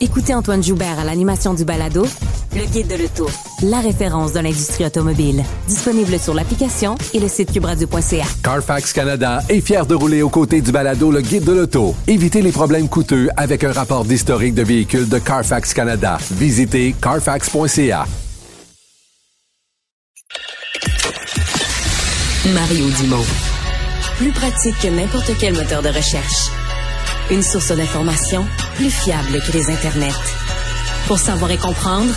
Écoutez Antoine Joubert à l'animation du balado Le Guide de l'Auto, la référence de l'industrie automobile. Disponible sur l'application et le site cubradio.ca. Carfax Canada est fier de rouler aux côtés du balado Le Guide de l'Auto. Évitez les problèmes coûteux avec un rapport d'historique de véhicules de Carfax Canada. Visitez carfax.ca. Mario Dumont. Plus pratique que n'importe quel moteur de recherche. Une source d'information plus fiable que les internets. Pour savoir et comprendre,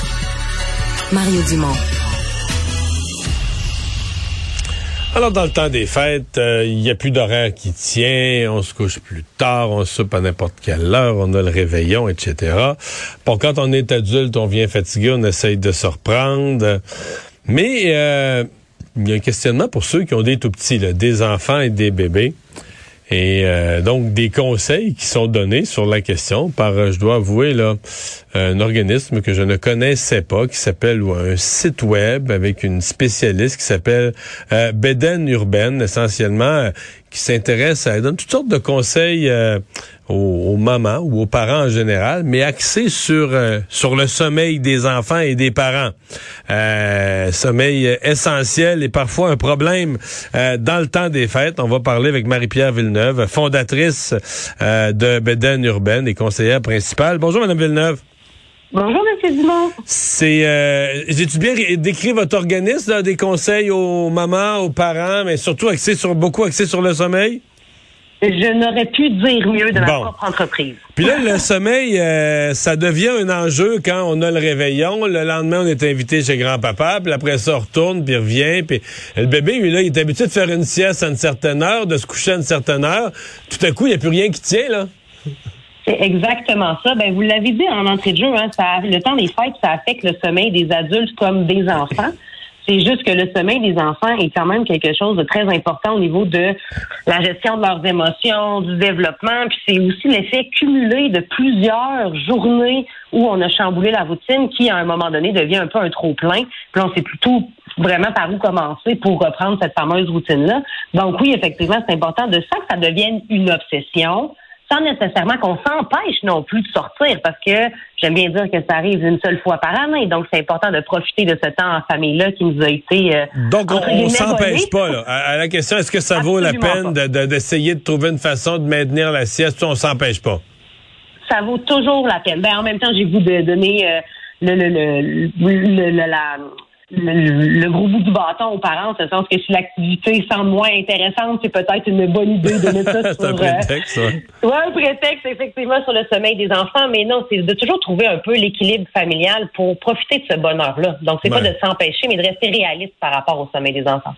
Mario Dumont. Alors, dans le temps des fêtes, euh, il n'y a plus d'horaire qui tient, on se couche plus tard, on soupe à n'importe quelle heure, on a le réveillon, etc. Bon, quand on est adulte, on vient fatigué, on essaye de se reprendre. Mais euh, il y a un questionnement pour ceux qui ont des tout petits, des enfants et des bébés. Et euh, donc des conseils qui sont donnés sur la question par, euh, je dois avouer, là, un organisme que je ne connaissais pas, qui s'appelle un site web avec une spécialiste qui s'appelle euh, Beden Urbaine, essentiellement, euh, qui s'intéresse à elle donne toutes sortes de conseils euh, aux, aux, mamans ou aux parents en général, mais axés sur sur le sommeil des enfants et des parents. sommeil essentiel et parfois un problème dans le temps des fêtes. On va parler avec Marie-Pierre Villeneuve, fondatrice de Beden Urbaine et conseillère principale. Bonjour, Madame Villeneuve. Bonjour, M. Dumont. C'est, euh, j'ai-tu bien décrit votre organisme, là, des conseils aux mamans, aux parents, mais surtout axé sur, beaucoup axé sur le sommeil? Je n'aurais pu dire mieux de ma propre entreprise. Puis là, le sommeil, euh, ça devient un enjeu quand on a le réveillon. Le lendemain, on est invité chez grand-papa, puis après ça, on retourne, puis il revient. Puis le bébé, lui, là, il est habitué de faire une sieste à une certaine heure, de se coucher à une certaine heure. Tout à coup, il n'y a plus rien qui tient, là. C'est exactement ça. Ben, vous l'avez dit en entrée de jeu, hein, ça, le temps des fêtes, ça affecte le sommeil des adultes comme des enfants. C'est juste que le sommeil des enfants est quand même quelque chose de très important au niveau de la gestion de leurs émotions, du développement. Puis c'est aussi l'effet cumulé de plusieurs journées où on a chamboulé la routine qui, à un moment donné, devient un peu un trop-plein. Puis on sait plutôt vraiment par où commencer pour reprendre cette fameuse routine-là. Donc oui, effectivement, c'est important de ça que ça devienne une obsession sans nécessairement qu'on s'empêche non plus de sortir, parce que j'aime bien dire que ça arrive une seule fois par année, donc c'est important de profiter de ce temps en famille-là qui nous a été... Euh, donc on, s'empêche pas, là. À, la question, est-ce que ça vaut la peine d'essayer de, trouver une façon de maintenir la sieste, on s'empêche pas? Ça vaut toujours la peine. Ben, en même temps, j'ai vous de donner euh, le, le, le, le, la le, gros bout du bâton aux parents, ce sens que si l'activité semble moins intéressante, c'est peut-être une bonne idée de mettre ça sur... un prétexte, euh, ouais. un prétexte, effectivement, sur le sommeil des enfants, mais non, c'est de toujours trouver un peu l'équilibre familial pour profiter de ce bonheur-là. Donc, c'est pas de s'empêcher, mais de rester réaliste par rapport au sommeil des enfants.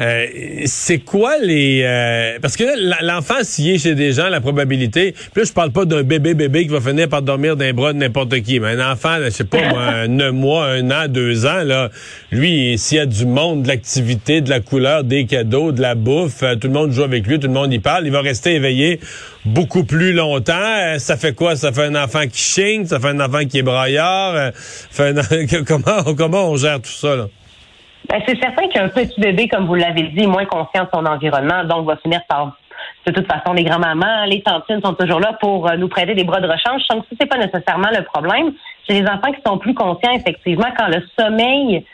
Euh, c'est quoi les euh, parce que l'enfant s'y est chez des gens la probabilité plus je parle pas d'un bébé bébé qui va finir par dormir les bras de n'importe qui mais un enfant je sais pas moi un mois un an deux ans là lui s'il y a du monde de l'activité de la couleur des cadeaux de la bouffe euh, tout le monde joue avec lui tout le monde y parle il va rester éveillé beaucoup plus longtemps. Ça fait quoi? Ça fait un enfant qui chigne ça fait un enfant qui est braillard fait comment comment on gère tout ça là? Ben, c'est certain qu'un petit bébé, comme vous l'avez dit, est moins conscient de son environnement, donc va finir par de toute façon, les grands-mamans, les tantines sont toujours là pour euh, nous prêter des bras de rechange. Je pense que c'est pas nécessairement le problème. C'est les enfants qui sont plus conscients, effectivement, quand le sommeil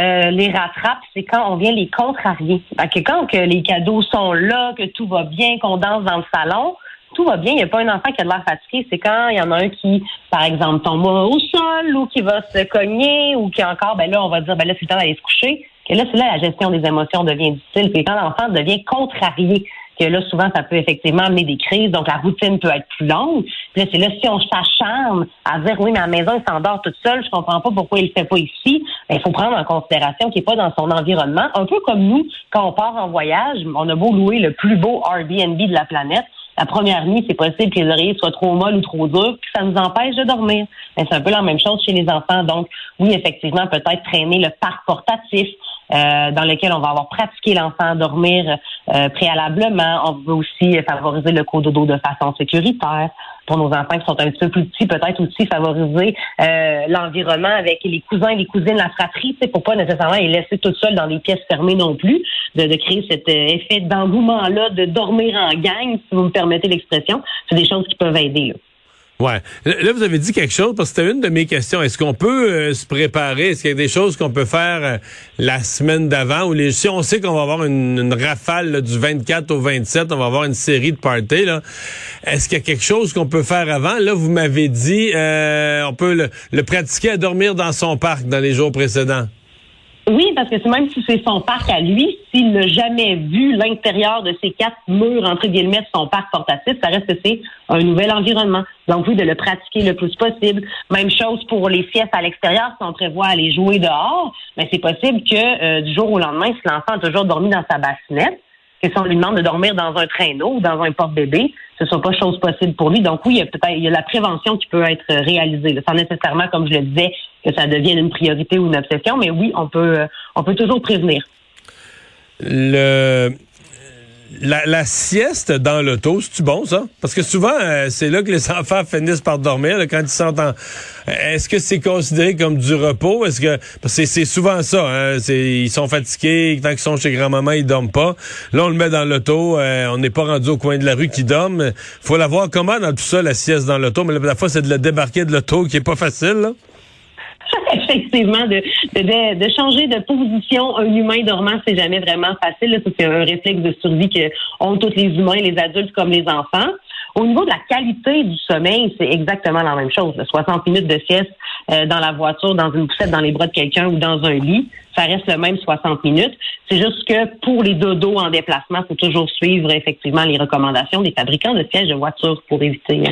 euh, les rattrape, c'est quand on vient les contrarier. Que quand les cadeaux sont là, que tout va bien, qu'on danse dans le salon, tout va bien. Il n'y a pas un enfant qui a de l'air fatigué. C'est quand il y en a un qui, par exemple, tombe au sol ou qui va se cogner ou qui encore, ben là, on va dire, ben là, c'est le temps d'aller se coucher. Et là, c'est là la gestion des émotions devient difficile. Puis quand l'enfant devient contrarié, que là, souvent, ça peut effectivement amener des crises. Donc, la routine peut être plus longue. Puis là, c'est là, si on s'acharne à dire, oui, mais maison, il s'endort tout seul, je comprends pas pourquoi il le fait pas ici. Ben, il faut prendre en considération qu'il n'est pas dans son environnement. Un peu comme nous, quand on part en voyage, on a beau louer le plus beau Airbnb de la planète la première nuit, c'est possible que les oreillers soient trop molles ou trop durs, que ça nous empêche de dormir. Mais c'est un peu la même chose chez les enfants. Donc, oui, effectivement, peut-être traîner le parc portatif, euh, dans lequel on va avoir pratiqué l'enfant à dormir euh, préalablement. On veut aussi favoriser le cododo de façon sécuritaire pour nos enfants qui sont un petit peu plus petits, peut-être aussi favoriser euh, l'environnement avec les cousins les cousines, la fratrie, pour pas nécessairement les laisser tout seuls dans des pièces fermées non plus, de, de créer cet effet d'engouement-là, de dormir en gang, si vous me permettez l'expression. C'est des choses qui peuvent aider. Là. Ouais. Là, vous avez dit quelque chose parce que c'était une de mes questions. Est-ce qu'on peut euh, se préparer? Est-ce qu'il y a des choses qu'on peut faire euh, la semaine d'avant? Ou les, si on sait qu'on va avoir une, rafale du 24 au 27, on va avoir une série de parties, là. Est-ce qu'il y a quelque chose qu'on peut faire avant? Là, vous m'avez dit, euh, on peut le, le pratiquer à dormir dans son parc dans les jours précédents. Oui, parce que même si c'est son parc à lui, s'il n'a jamais vu l'intérieur de ces quatre murs, entre guillemets, de son parc portatif, ça reste que c'est un nouvel environnement. Donc oui, de le pratiquer le plus possible. Même chose pour les siestes à l'extérieur, si on prévoit aller jouer dehors, mais c'est possible que euh, du jour au lendemain, si l'enfant a toujours dormi dans sa bassinette, si on lui demande de dormir dans un traîneau ou dans un porte-bébé, ce ne soit pas chose possible pour lui. Donc oui, il y a peut-être il y a la prévention qui peut être réalisée, sans nécessairement, comme je le disais, que ça devienne une priorité ou une obsession, mais oui, on peut, euh, on peut toujours prévenir. Le la, sieste dans l'auto, c'est-tu bon, ça? Parce que souvent, euh, c'est là que les enfants finissent par dormir, quand ils sont en... Est-ce que c'est considéré comme du repos? Est-ce que... Parce que c'est souvent ça, hein? Ils sont fatigués, tant qu'ils sont chez grand-maman, ils dorment pas. Là, on le met dans l'auto, euh, on n'est pas rendu au coin de la rue qui dorment. faut la voir comment dans tout ça, la sieste dans l'auto. Mais la fois, c'est de le débarquer de l'auto qui est pas facile, là. effectivement, de, de, de, changer de position. Un humain dormant, c'est jamais vraiment facile. C'est un réflexe de survie que ont tous les humains, les adultes comme les enfants. Au niveau de la qualité du sommeil, c'est exactement la même chose. 60 minutes de sieste euh, dans la voiture, dans une poussette, dans les bras de quelqu'un ou dans un lit, ça reste le même 60 minutes. C'est juste que pour les dodos en déplacement, faut toujours suivre effectivement les recommandations des fabricants de sièges de voiture pour éviter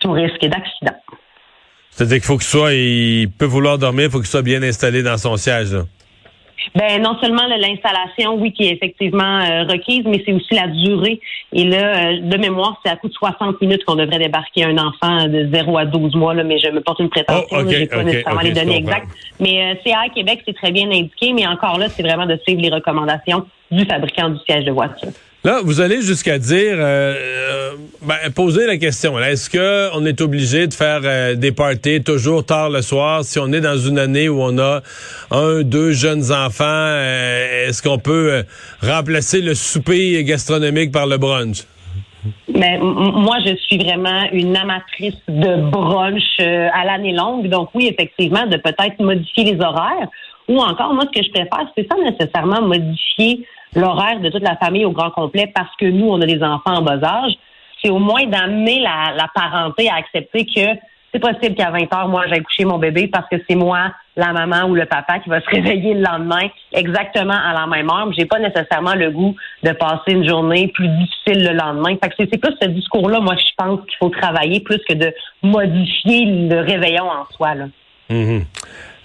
tout risque d'accident. C'est-à-dire qu'il faut qu'il soit, il peut vouloir dormir, il faut qu'il soit bien installé dans son siège. Ben non seulement l'installation, oui, qui est effectivement euh, requise, mais c'est aussi la durée. Et là, euh, de mémoire, c'est à coup de 60 minutes qu'on devrait débarquer un enfant de 0 à 12 mois, là, mais je me porte une prétention, oh, je n'ai pas nécessairement les données exactes. Mais euh, CA Québec, c'est très bien indiqué, mais encore là, c'est vraiment de suivre les recommandations du fabricant du siège de voiture. Là, vous allez jusqu'à dire, euh, euh, ben, poser la question. Est-ce que on est obligé de faire euh, des parties toujours tard le soir? Si on est dans une année où on a un, deux jeunes enfants Est-ce qu'on peut remplacer le souper gastronomique par le brunch? Mais moi, je suis vraiment une amatrice de brunch à l'année longue. Donc oui, effectivement, de peut-être modifier les horaires. Ou encore, moi, ce que je préfère, c'est pas nécessairement modifier l'horaire de toute la famille au grand complet parce que nous, on a des enfants en bas âge, c'est au moins d'amener la, parenté à accepter que c'est possible qu'à 20 heures, moi, j'aille coucher mon bébé parce que c'est moi, la maman ou le papa qui va se réveiller le lendemain exactement à la même heure. J'ai pas nécessairement le goût de passer une journée plus difficile le lendemain. Fait que c'est plus ce discours-là, moi, je pense qu'il faut travailler plus que de modifier le réveillon en soi. Mm-hmm.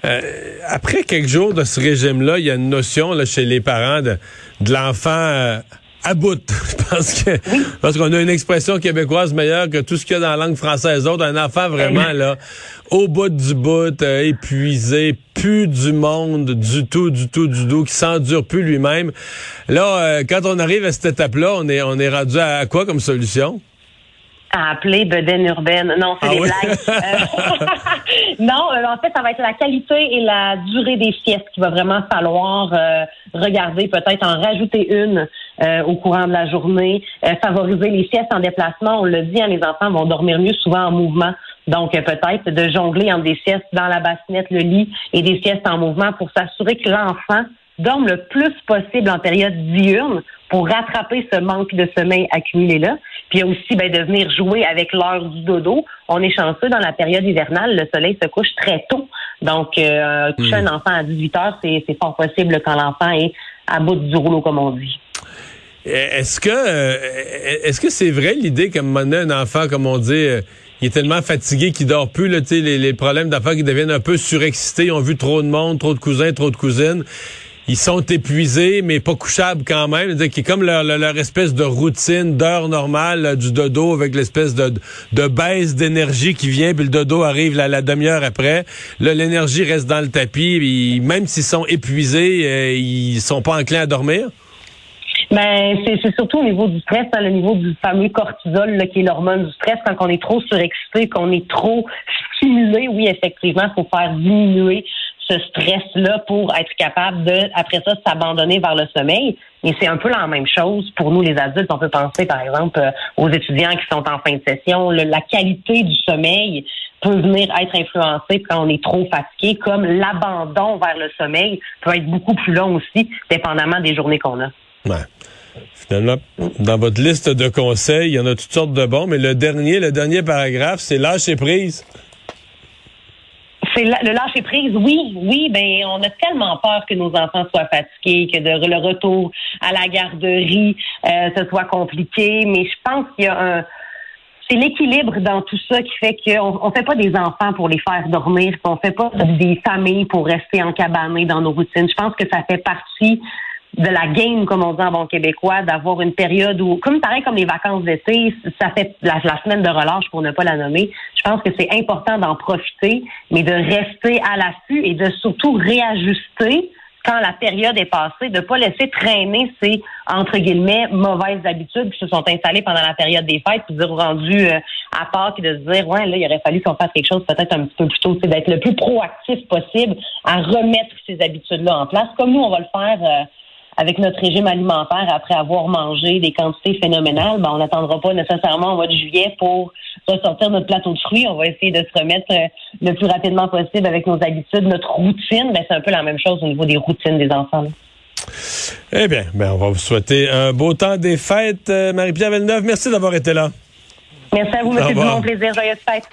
Euh, après quelques jours de ce régime-là, il y a une notion là, chez les parents de, de l'enfant euh, à bout. Pense que parce qu'on a une expression québécoise meilleure que tout ce qu'il y a dans la langue française autre. Un enfant vraiment là au bout du bout, euh, épuisé, plus du monde, du tout, du tout, du tout, qui s'endure plus lui-même. Là, quand on arrive à cette étape-là, on est on est rendu à quoi comme solution? À appeler bedaine urbaine. Non, c'est ah des blagues. Euh, non, euh, en fait, ça va être la qualité et la durée des siestes qu'il va vraiment falloir euh, regarder, peut-être en rajouter une au courant de la journée, favoriser les siestes en déplacement. On le dit, hein, les enfants vont dormir mieux souvent en mouvement. Donc, peut-être de jongler entre des siestes dans la bassinette, le lit et des siestes en mouvement pour s'assurer que l'enfant dorme le plus possible en période diurne pour rattraper ce manque de sommeil accumulé là. Puis il y a aussi ben, de venir jouer avec l'heure du dodo. On est chanceux dans la période hivernale, le soleil se couche très tôt. Donc euh, coucher hmm. un enfant à 18 heures, c'est, c'est fort possible quand l'enfant est à bout du rouleau, comme on dit. Est-ce que euh, est-ce que c'est vrai l'idée qu'à un moment donné, un enfant, comme on dit, euh, il est tellement fatigué qu'il dort plus, là, les, les problèmes d'enfants qui deviennent un peu surexcités, ils ont vu trop de monde, trop de cousins, trop de cousines ils sont épuisés, mais pas couchables quand même. C'est comme leur, leur, espèce de routine d'heure normale du dodo avec l'espèce de, de baisse d'énergie qui vient, puis le dodo arrive la, la demi-heure après. Là, l'énergie reste dans le tapis. même s'ils sont épuisés, euh, ils sont pas enclins à dormir. Ben, c'est surtout au niveau du stress, hein, le niveau du fameux cortisol, là, qui est l'hormone du stress. Quand on est trop surexcité, qu'on est trop stimulé, oui, effectivement, il faut faire diminuer ce stress-là pour être capable de, après ça, s'abandonner vers le sommeil. Et c'est un peu la même chose pour nous, les adultes. On peut penser, par exemple, euh, aux étudiants qui sont en fin de session. la qualité du sommeil peut venir être influencée quand on est trop fatigué, comme l'abandon vers le sommeil peut être beaucoup plus long aussi, dépendamment des journées qu'on a. Ouais. Finalement, dans votre liste de conseils, il y en a toutes sortes de bons, mais le dernier, le dernier paragraphe, c'est lâcher prise. C'est le lâcher prise, oui, oui, ben on a tellement peur que nos enfants soient fatigués, que le retour à la garderie euh, ce soit compliqué, mais je pense qu'il y a un c'est l'équilibre dans tout ça qui fait qu'on on fait pas des enfants pour les faire dormir, qu'on fait pas des familles pour rester encabanés dans nos routines. Je pense que ça fait partie de la game, comme on dit en bon québécois, d'avoir une période où, comme pareil comme les vacances d'été, ça fait la, semaine de relâche pour ne pas la nommer. Je pense que c'est important d'en profiter, mais de rester à l'affût et de surtout réajuster quand la période est passée, de pas laisser traîner ces entre guillemets mauvaises habitudes qui se sont installées pendant la période des fêtes, puis de rendu euh, à part, puis de se dire ouais là il aurait fallu qu'on fasse quelque chose peut-être un petit peu plus tôt, d'être le plus proactif possible à remettre ces habitudes là en place, comme nous on va le faire. Euh, avec notre régime alimentaire après avoir mangé des quantités phénoménales, ben, on n'attendra pas nécessairement au mois de juillet pour ressortir notre plateau de fruits. On va essayer de se remettre euh, le plus rapidement possible avec nos habitudes, notre routine. Ben, c'est un peu la même chose au niveau des routines des enfants. Eh bien, ben, on va vous souhaiter un beau temps des fêtes. Euh, Marie-Pierre Villeneuve, merci d'avoir été là. Merci à vous, M. Dumont. Plaisir. Joyeuse fête.